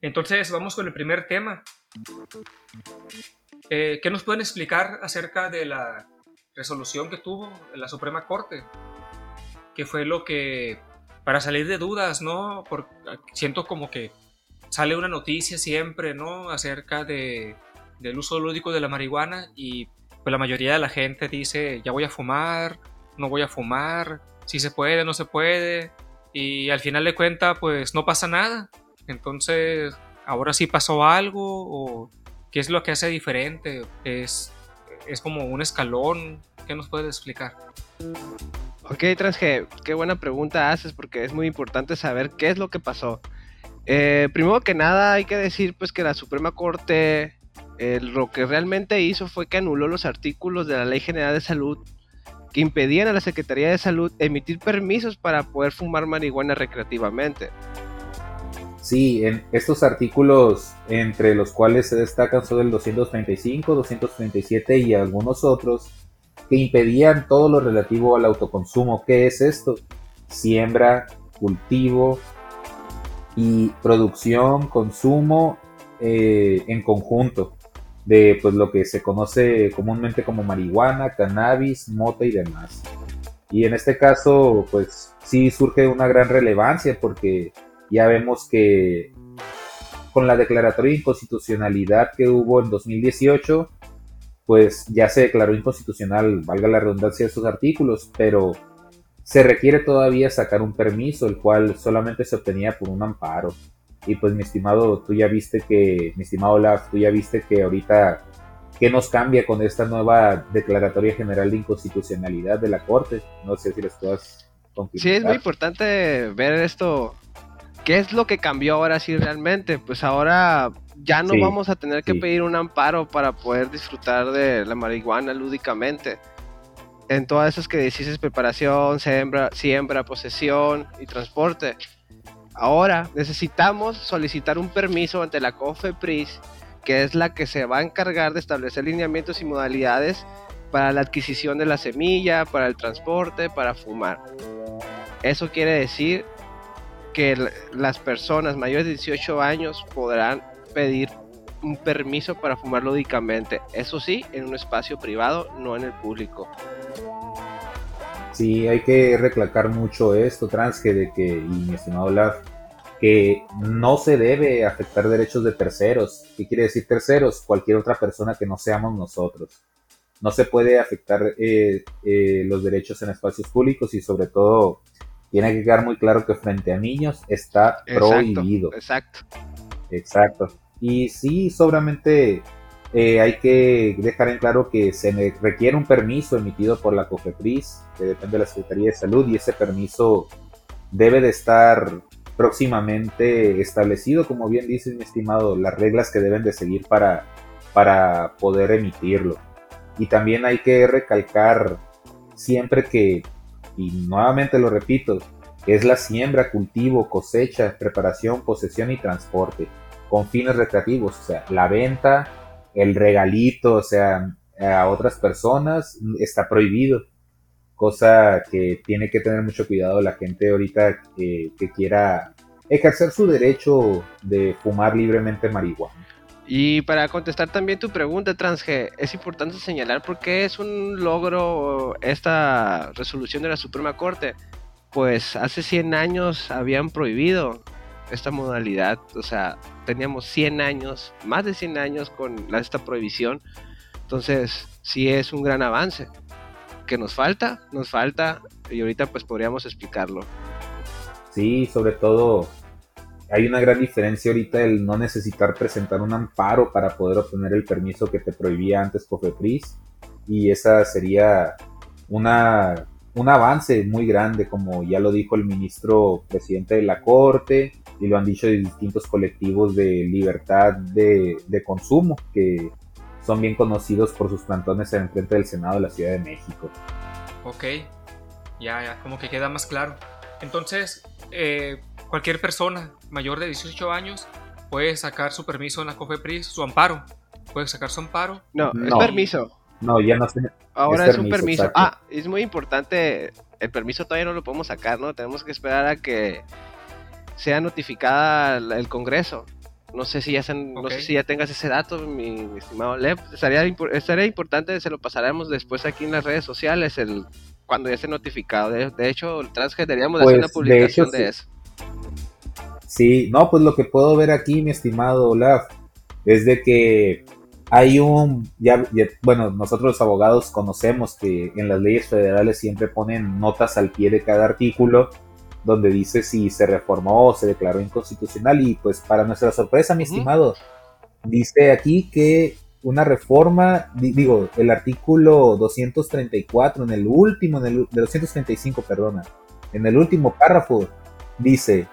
Entonces vamos con el primer tema. Eh, ¿Qué nos pueden explicar acerca de la resolución que tuvo la Suprema Corte? ¿Qué fue lo que, para salir de dudas, ¿no? Porque siento como que sale una noticia siempre, ¿no? Acerca de, del uso lúdico de la marihuana y pues la mayoría de la gente dice, ya voy a fumar, no voy a fumar, si se puede, no se puede, y al final de cuentas, pues no pasa nada. Entonces, ahora sí pasó algo, o qué es lo que hace diferente, es, es como un escalón, ¿qué nos puedes explicar? Ok, Transge, qué buena pregunta haces porque es muy importante saber qué es lo que pasó. Eh, primero que nada hay que decir pues que la Suprema Corte lo que realmente hizo fue que anuló los artículos de la Ley General de Salud que impedían a la Secretaría de Salud emitir permisos para poder fumar marihuana recreativamente. Sí, en estos artículos, entre los cuales se destacan son el 235, 237 y algunos otros, que impedían todo lo relativo al autoconsumo. ¿Qué es esto? Siembra, cultivo y producción, consumo eh, en conjunto de pues, lo que se conoce comúnmente como marihuana, cannabis, mota y demás. Y en este caso, pues sí surge una gran relevancia porque ya vemos que con la declaratoria de inconstitucionalidad que hubo en 2018, pues ya se declaró inconstitucional, valga la redundancia de esos artículos, pero se requiere todavía sacar un permiso, el cual solamente se obtenía por un amparo. Y pues mi estimado, tú ya viste que, mi estimado Olaf, tú ya viste que ahorita, ¿qué nos cambia con esta nueva Declaratoria General de Inconstitucionalidad de la Corte? No sé si les puedas Sí, es muy importante ver esto. ¿Qué es lo que cambió ahora sí realmente? Pues ahora ya no vamos a tener que pedir un amparo para poder disfrutar de la marihuana lúdicamente. En todas esas que decís preparación, siembra, siembra, posesión y transporte Ahora necesitamos solicitar un permiso ante la COFEPRIS, que es la que se va a encargar de establecer lineamientos y modalidades para la adquisición de la semilla, para el transporte, para fumar. Eso quiere decir que las personas mayores de 18 años podrán pedir un permiso para fumar lúdicamente. Eso sí, en un espacio privado, no en el público. Sí, hay que recalcar mucho esto, Transge, de que, y mi estimado Olaf, que no se debe afectar derechos de terceros. ¿Qué quiere decir terceros? Cualquier otra persona que no seamos nosotros. No se puede afectar eh, eh, los derechos en espacios públicos y sobre todo tiene que quedar muy claro que frente a niños está prohibido. Exacto. Exacto. Y sí, sobramente eh, hay que dejar en claro que se requiere un permiso emitido por la COFEPRIS, que depende de la Secretaría de Salud, y ese permiso debe de estar próximamente establecido, como bien dice mi estimado, las reglas que deben de seguir para, para poder emitirlo. Y también hay que recalcar siempre que, y nuevamente lo repito, es la siembra, cultivo, cosecha, preparación, posesión y transporte con fines recreativos, o sea, la venta, el regalito, o sea, a otras personas está prohibido. Cosa que tiene que tener mucho cuidado la gente ahorita que, quiera ejercer su derecho de fumar libremente marihuana. Y para contestar también tu pregunta, Transge, es importante señalar por qué es un logro esta resolución de la Suprema Corte. Pues hace 100 años habían prohibido esta modalidad, o sea, teníamos 100 años, más de 100 años con esta prohibición, entonces sí es un gran avance. ¿Que nos falta? Nos falta y ahorita pues podríamos explicarlo. Sí, sobre todo hay una gran diferencia ahorita el no necesitar presentar un amparo para poder obtener el permiso que te prohibía antes COFEPRIS y esa sería una un avance muy grande, como ya lo dijo el ministro presidente de la Corte y lo han dicho distintos colectivos de libertad de, consumo que son bien conocidos por sus plantones en frente del Senado de la Ciudad de México. Ok, ya, ya, como que queda más claro. Entonces, eh, cualquier persona mayor de 18 años puede sacar su permiso en la COFEPRIS, su amparo. Puede sacar su amparo. No, es permiso. No, ya no Ahora es, un permiso. Ah, es muy importante. El permiso todavía no lo podemos sacar, ¿no? Tenemos que esperar a que sea notificada el Congreso. No sé si ya, no sé si ya tengas ese dato, mi, estimado Lev. Estaría, estaría importante, se lo pasaremos después aquí en las redes sociales, el cuando ya esté notificado. De, hecho, el Transge deberíamos hacer una pues, publicación de, eso. Sí, no, pues lo que puedo ver aquí, mi estimado Olaf, es de que hay un, ya, bueno, nosotros los abogados conocemos que en las leyes federales siempre ponen notas al pie de cada artículo donde dice si se reformó o se declaró inconstitucional y pues para nuestra sorpresa, mi estimado, dice aquí que una reforma, digo, el artículo 234 en el último, en el, de 235, perdona, en el último párrafo dice,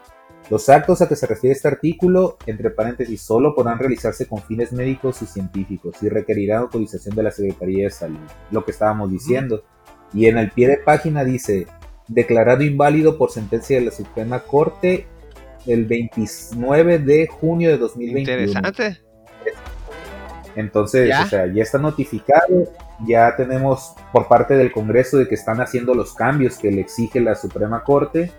los actos a que se refiere este artículo, entre paréntesis, solo podrán realizarse con fines médicos y científicos y requerirán autorización de la Secretaría de Salud, lo que estábamos diciendo. Y en el pie de página dice, declarado inválido por sentencia de la Suprema Corte el 29 de junio de 2021. Interesante. Entonces, o sea, ya está notificado, ya tenemos por parte del Congreso de que están haciendo los cambios que le exige la Suprema Corte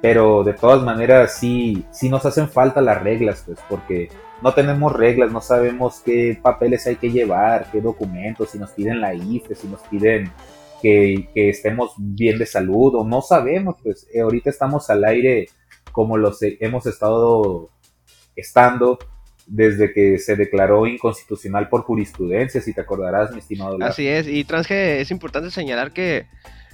pero de todas maneras sí, sí nos hacen falta las reglas, pues, porque no tenemos reglas, no sabemos qué papeles hay que llevar, qué documentos, si nos piden la IFE, si nos piden que, estemos bien de salud, o no sabemos, pues eh, ahorita estamos al aire como los hemos estado estando desde que se declaró inconstitucional por jurisprudencia, si te acordarás, mi estimado. Así es, y Transge es importante señalar que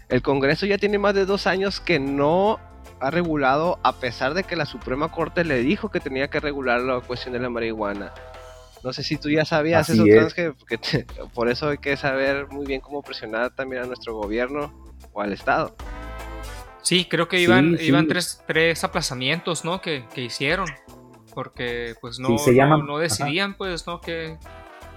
el Congreso ya tiene más de dos años que no ha regulado a pesar de que la Suprema Corte le dijo que tenía que regular la cuestión de la marihuana. No sé si tú ya sabías eso, que, por eso hay que saber muy bien cómo presionar también a nuestro gobierno o al Estado. Sí, creo que iban, iban tres, tres aplazamientos, ¿no? Que, hicieron. Porque pues no, no, decidían, pues, ¿no? Qué,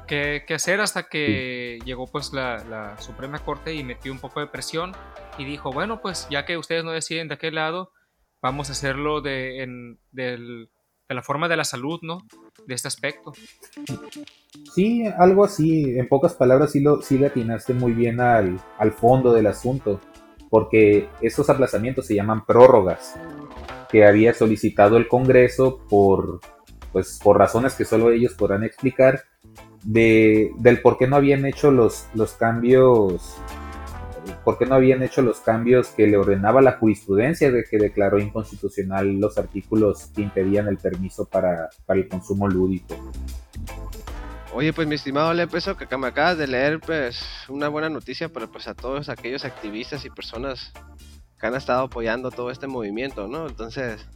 qué, hacer hasta que llegó pues la, la, Suprema Corte y metió un poco de presión y dijo, bueno, pues ya que ustedes no deciden de aquel lado, vamos a hacerlo de, en, de la forma de la salud, ¿no? De este aspecto. Sí, algo así, en pocas palabras sí, lo, sí le atinaste muy bien al, al fondo del asunto, porque esos aplazamientos se llaman prórrogas, que había solicitado el Congreso por, pues, por razones que solo ellos podrán explicar, de, del por qué no habían hecho los, los cambios ¿por qué no habían hecho los cambios que le ordenaba la jurisprudencia de que declaró inconstitucional los artículos que impedían el permiso para, el consumo lúdico? Oye, pues mi estimado Lepeso, que me acabas de leer, pues una buena noticia para pues, a todos aquellos activistas y personas que han estado apoyando todo este movimiento, ¿no? Entonces,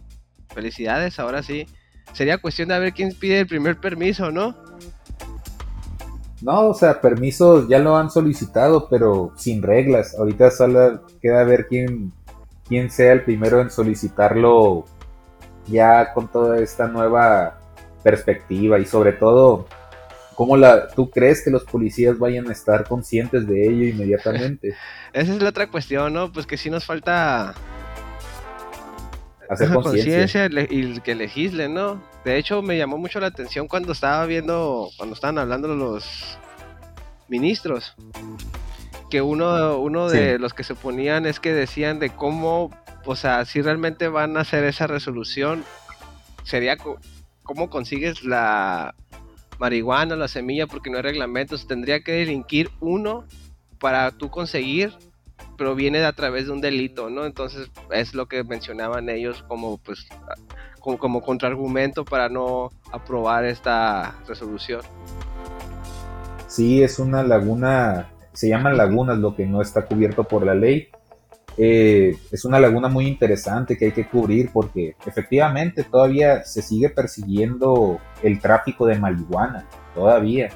felicidades, ahora sí. Sería cuestión de ver quién pide el primer permiso, ¿no? No, o sea, permisos ya lo han solicitado, pero sin reglas. Ahorita solo queda ver quién, quién sea el primero en solicitarlo ya con toda esta nueva perspectiva y sobre todo, ¿cómo la, tú crees que los policías vayan a estar conscientes de ello inmediatamente? Esa es la otra cuestión, ¿no? Pues que sí nos falta hacer conciencia. y que legislen, ¿no? De hecho, me llamó mucho la atención cuando estaba viendo, cuando estaban hablando los ministros, que uno, uno de los que se ponían es que decían de cómo, o sea, si realmente van a hacer esa resolución, sería cómo consigues la marihuana, la semilla, porque no hay reglamentos, tendría que delinquir uno para tú conseguir pero viene a través de un delito, ¿no? Entonces es lo que mencionaban ellos como pues como, como contraargumento para no aprobar esta resolución. Sí, es una laguna, se llaman lagunas lo que no está cubierto por la ley. Eh, es una laguna muy interesante que hay que cubrir porque efectivamente todavía se sigue persiguiendo el tráfico de marihuana, todavía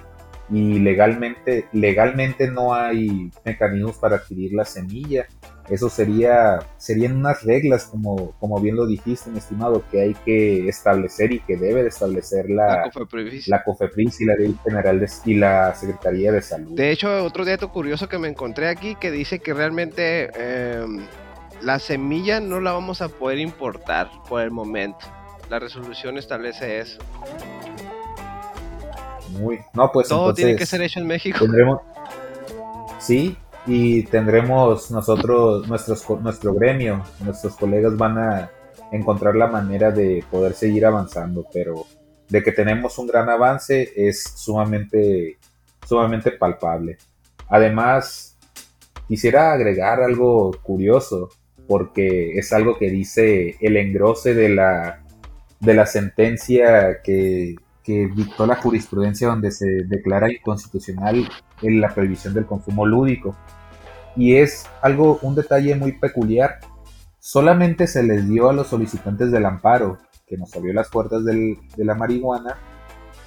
y legalmente, legalmente no hay mecanismos para adquirir la semilla. Eso sería, serían unas reglas, como, como bien lo dijiste, mi estimado, que hay que establecer y que debe de establecer la, la COFEPRIS, y la Ley General de, y la Secretaría de Salud. De hecho, otro dato curioso que me encontré aquí que dice que realmente em, la semilla no la vamos a poder importar por el momento. La resolución establece eso. Muy. No, pues. Todo tiene que ser hecho en México. Tendremos. Sí, y tendremos nosotros, nuestros, nuestro gremio, nuestros colegas van a encontrar la manera de poder seguir avanzando, pero de que tenemos un gran avance es sumamente, sumamente palpable. Además, quisiera agregar algo curioso, porque es algo que dice el engrose de la, de la sentencia que, que dictó la jurisprudencia donde se declara inconstitucional la prohibición del consumo lúdico. Y es algo, un detalle muy peculiar. Solamente se les dio a los solicitantes del amparo, que nos abrió las puertas de la marihuana,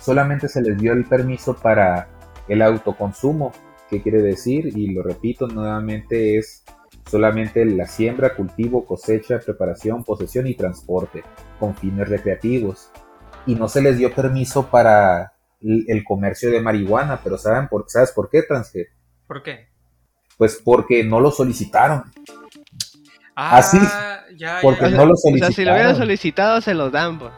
solamente se les dio el permiso para el autoconsumo. ¿Qué quiere decir? Y lo repito nuevamente, es solamente la siembra, cultivo, cosecha, preparación, posesión y transporte con fines recreativos y no se les dio permiso para el comercio de marihuana, pero ¿saben por, ¿sabes por qué, Transger? ¿Por qué? Pues porque no lo solicitaron. Ah, Así, ya, porque no lo solicitaron. O sea, si lo hubieran solicitado, se los dan. Pues.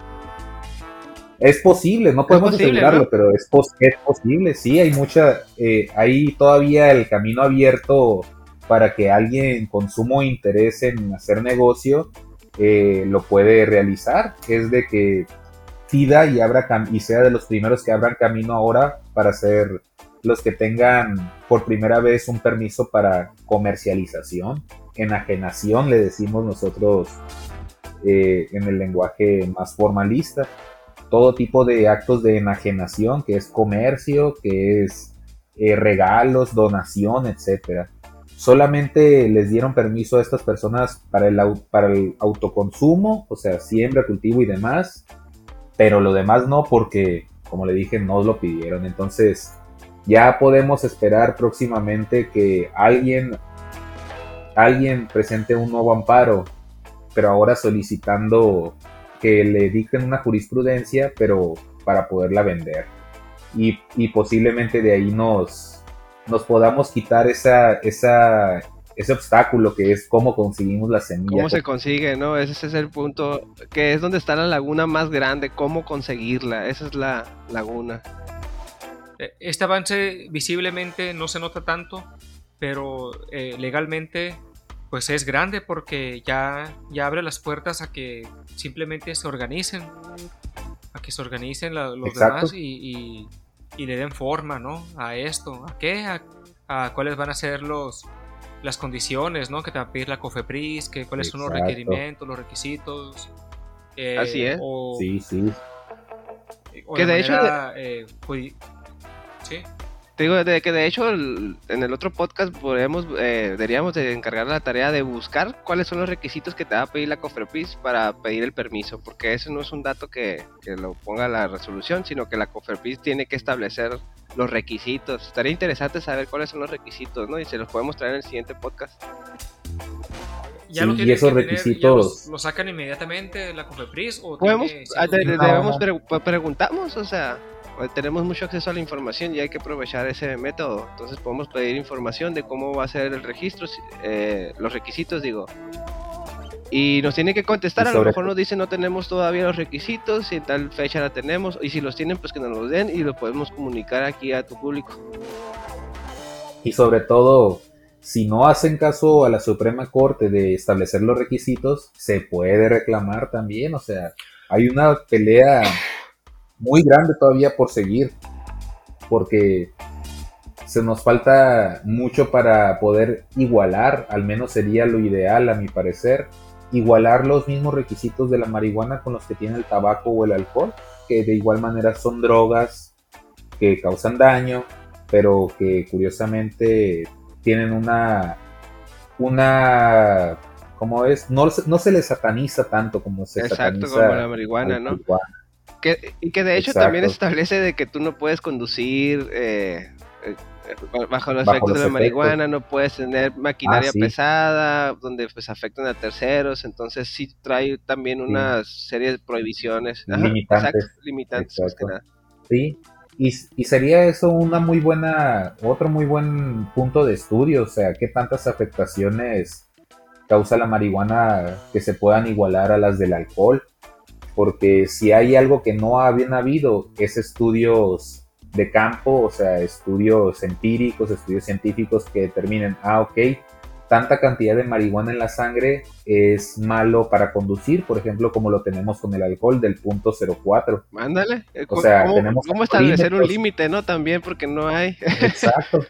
Es posible, no podemos asegurarlo, pero es, es, posible, sí, hay mucha, eh, hay todavía el camino abierto para que alguien con sumo interés en hacer negocio eh, lo puede realizar, es de que y, abra y sea de los primeros que abran camino ahora para ser los que tengan por primera vez un permiso para comercialización, enajenación, le decimos nosotros eh, en el lenguaje más formalista. Todo tipo de actos de enajenación, que es comercio, que es eh, regalos, donación, etcétera. Solamente les dieron permiso a estas personas para el, para el autoconsumo, o sea, siembra, cultivo y demás, pero lo demás no porque, como le dije, no lo pidieron. Entonces, ya podemos esperar próximamente que alguien, alguien presente un nuevo amparo, pero ahora solicitando que le dicten una jurisprudencia, pero para poderla vender. Y, y posiblemente de ahí nos, nos podamos quitar esa, esa ese obstáculo que es cómo conseguimos la semilla. ¿Cómo se consigue, no? Ese es el punto, que es donde está la laguna más grande, cómo conseguirla, esa es la laguna. E, este avance visiblemente no se nota tanto, pero eh, legalmente pues es grande porque ya, ya abre las puertas a que simplemente se organicen, a que se organicen los demás y, le den forma, ¿no? A esto, ¿a qué? a cuáles van a ser los, las condiciones ¿no? que te va a pedir la COFEPRIS, que cuáles son los requerimientos, los requisitos. Eh, Así es. sí, sí. que de, hecho... Eh, sí. Te digo de que de hecho en el otro podcast podríamos, eh, deberíamos de encargar la tarea de buscar cuáles son los requisitos que te va a pedir la COFEPRIS para pedir el permiso, porque ese no es un dato que, que lo ponga la resolución, sino que la COFEPRIS tiene que establecer los requisitos. Estaría interesante saber cuáles son los requisitos, ¿no? Y se los podemos traer en el siguiente podcast. ¿Ya lo y esos requisitos los, sacan inmediatamente la COFEPRIS o podemos ah, debemos preguntamos, o sea, tenemos mucho acceso a la información y hay que aprovechar ese método. Entonces podemos pedir información de cómo va a ser el registro, eh, los requisitos, digo, y nos tienen que contestar, a lo mejor nos dicen no tenemos todavía los requisitos, y tal fecha la tenemos, y si los tienen, pues que nos los den y lo podemos comunicar aquí a tu público. Y sobre todo, si no hacen caso a la Suprema Corte de establecer los requisitos, se puede reclamar también, o sea, hay una pelea muy grande todavía por seguir, porque se nos falta mucho para poder igualar, al menos sería lo ideal a mi parecer, igualar los mismos requisitos de la marihuana con los que tiene el tabaco o el alcohol, que de igual manera son drogas que causan daño, pero que curiosamente tienen una una ¿cómo es? No, no se les sataniza tanto como se Exacto, como la marihuana, ¿no? Que, y que de hecho también establece de que tú no puedes conducir eh bajo los efectos de la marihuana, no puedes tener maquinaria ah, pesada, donde pues afectan a terceros, entonces sí trae también una serie de prohibiciones. limitantes. limitantes Sí, y, y, sería eso una muy buena, otro muy buen punto de estudio, o sea, qué tantas afectaciones causa la marihuana que se puedan igualar a las del alcohol, porque si hay algo que no habían habido es estudios de campo, o sea, estudios empíricos, estudios científicos que determinen, ah, ok, tanta cantidad de marihuana en la sangre es malo para conducir, por ejemplo, como lo tenemos con el alcohol del punto 04. Mándale. O sea, ¿Cómo, tenemos ¿cómo establecer un límite, no? También porque no hay. Exacto.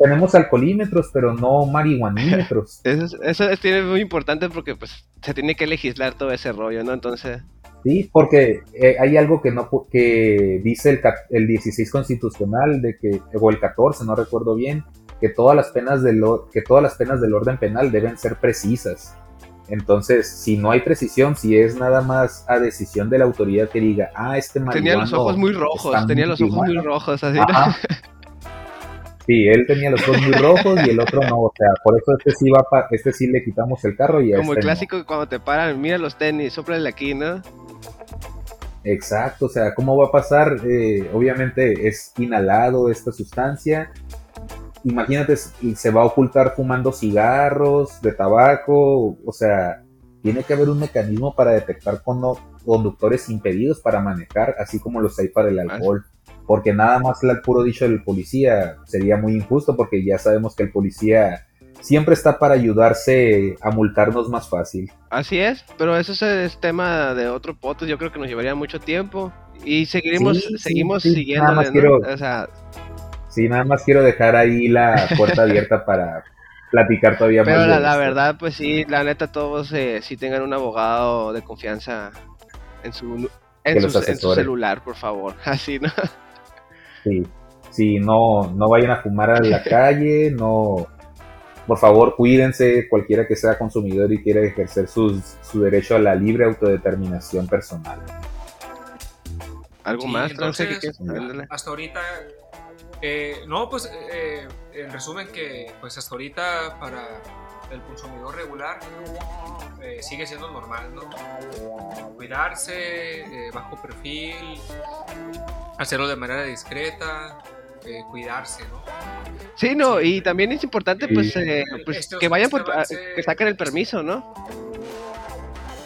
tenemos alcoholímetros, pero no marihuanímetros. Eso, eso es muy importante porque pues se tiene que legislar todo ese rollo, ¿no? Entonces... Sí, porque eh, hay algo que no que dice el, el 16 constitucional de que o el 14, no recuerdo bien, que todas las penas del que todas las penas del orden penal deben ser precisas. Entonces, si no hay precisión, si es nada más a decisión de la autoridad que diga, ah, este marihuano Tenía los ojos muy rojos, tenía los ojos muy rojos, así. Sí, él tenía los ojos muy rojos y el otro no, o sea, por eso este sí va este sí le quitamos el carro y Como el este clásico cuando te paran, mira los tenis, soplale aquí, ¿no? Exacto, o sea, ¿cómo va a pasar? Eh, obviamente es inhalado esta sustancia. Imagínate, se va a ocultar fumando cigarros, de tabaco, o sea, tiene que haber un mecanismo para detectar conductores impedidos para manejar, así como los hay para el alcohol porque nada más el puro dicho del policía sería muy injusto porque ya sabemos que el policía siempre está para ayudarse a multarnos más fácil. Así es, pero eso es tema de otro podcast, yo creo que nos llevaría mucho tiempo y seguiremos seguimos siguiendo, Sí, nada más quiero dejar ahí la puerta abierta para platicar todavía más. Pero la, verdad, pues sí, la neta todos eh, si tengan un abogado de confianza en su en su celular, por favor, así, ¿no? Sí, sí, no, no vayan a fumar a la calle, no, por favor cuídense, cualquiera que sea consumidor y quiera ejercer su derecho a la libre autodeterminación personal. ¿Algo más? hasta ahorita, eh, no, pues eh, en resumen que pues hasta ahorita para el consumidor regular eh, sigue siendo normal, ¿no? Cuidarse, bajo perfil, hacerlo de manera discreta, eh, cuidarse, ¿no? Sí, no, y también es importante pues, eh, pues que vayan por, que saquen el permiso, ¿no?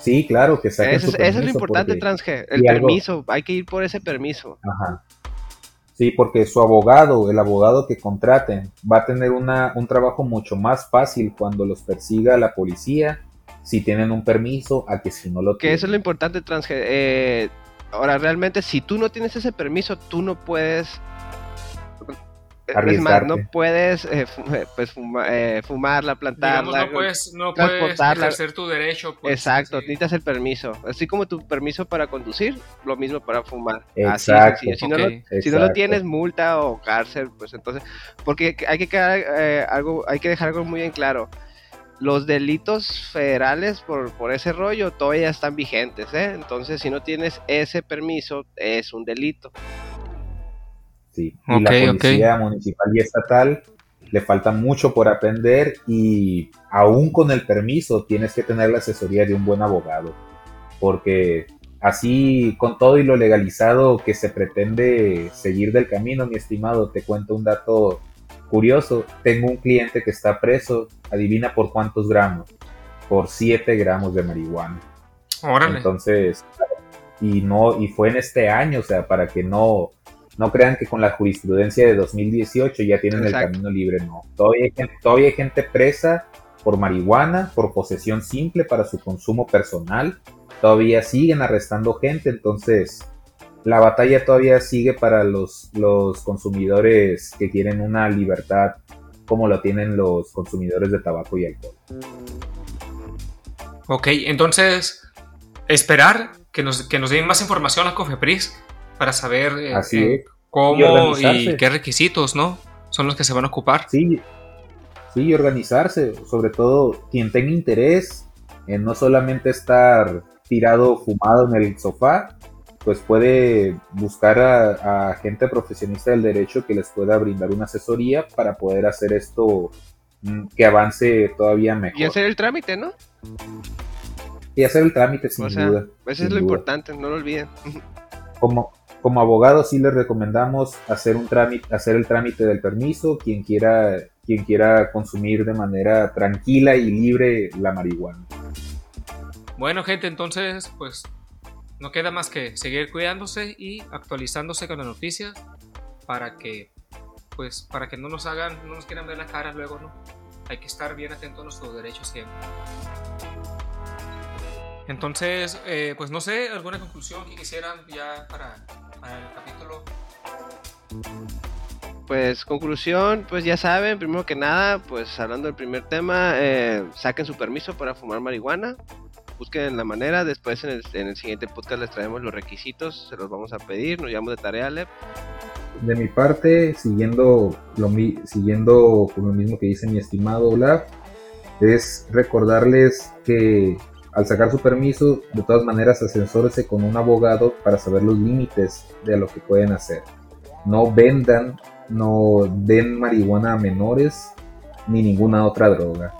Sí, claro, que saquen eso, eso es lo importante, Transge, el permiso, hay que ir por ese permiso. Ajá. Sí, porque su abogado, el abogado que contraten, va a tener una, un trabajo mucho más fácil cuando los persiga la policía, si tienen un permiso, a que si no lo tienen. Que eso es lo importante, Transge. Eh, Ahora, realmente, si tú no tienes ese permiso, tú no puedes. Es más, no puedes eh, eh, pues, eh, fumarla, plantarla, no puedes, no puedes ejercer tu derecho. Pues, Exacto, necesitas el permiso. Así como tu permiso para conducir, lo mismo para fumar. Exacto. Así Si, no lo, si no lo tienes, multa o cárcel, pues entonces. Porque hay que, quedar, algo, hay que dejar algo muy en claro los delitos federales por, por, ese rollo todavía están vigentes, ¿eh? Entonces, si no tienes ese permiso, es un delito. Sí, y la policía municipal y estatal le falta mucho por aprender y aún con el permiso tienes que tener la asesoría de un buen abogado, porque así con todo y lo legalizado que se pretende seguir del camino, mi estimado, te cuento un dato Curioso, tengo un cliente que está preso, adivina por cuántos gramos, por 7 gramos de marihuana. Órale. Entonces, y no, y fue en este año, o sea, para que no, no crean que con la jurisprudencia de 2018 ya tienen el camino libre, no. Todavía hay, gente, todavía hay gente presa por marihuana, por posesión simple para su consumo personal. Todavía siguen arrestando gente, entonces la batalla todavía sigue para los, los consumidores que quieren una libertad como lo tienen los consumidores de tabaco y alcohol. Ok, entonces esperar que nos, que nos den más información a Cofepris para saber eh, eh, cómo y, qué requisitos ¿no? son los que se van a ocupar. Sí, sí, y organizarse, sobre todo quien tenga interés en no solamente estar tirado fumado en el sofá, pues puede buscar a, gente profesionista del derecho que les pueda brindar una asesoría para poder hacer esto mm, que avance todavía mejor. Y hacer el trámite, ¿no? Y hacer el trámite, sin duda. Eso es lo importante, no lo olviden. Como, como abogado sí les recomendamos hacer un trámite, hacer el trámite del permiso, quien quiera, quien quiera consumir de manera tranquila y libre la marihuana. Bueno, gente, entonces, pues no queda más que seguir cuidándose y actualizándose con las noticias para que pues para que no nos hagan, no nos quieran ver las caras luego, ¿no? hay que estar bien atento a nuestros derechos siempre. Entonces, eh, pues no sé, alguna conclusión que quisieran ya para, el capítulo. Pues conclusión, pues ya saben, primero que nada, pues hablando del primer tema, eh, saquen su permiso para fumar marihuana, busquen la manera, después en el, siguiente podcast les traemos los requisitos, se los vamos a pedir, nos llamamos de tarea, Lep. De mi parte, siguiendo, lo, siguiendo con lo mismo que dice mi estimado Olaf, es recordarles que al sacar su permiso, de todas maneras asesórese con un abogado para saber los límites de lo que pueden hacer. No vendan, no den marihuana a menores ni ninguna otra droga.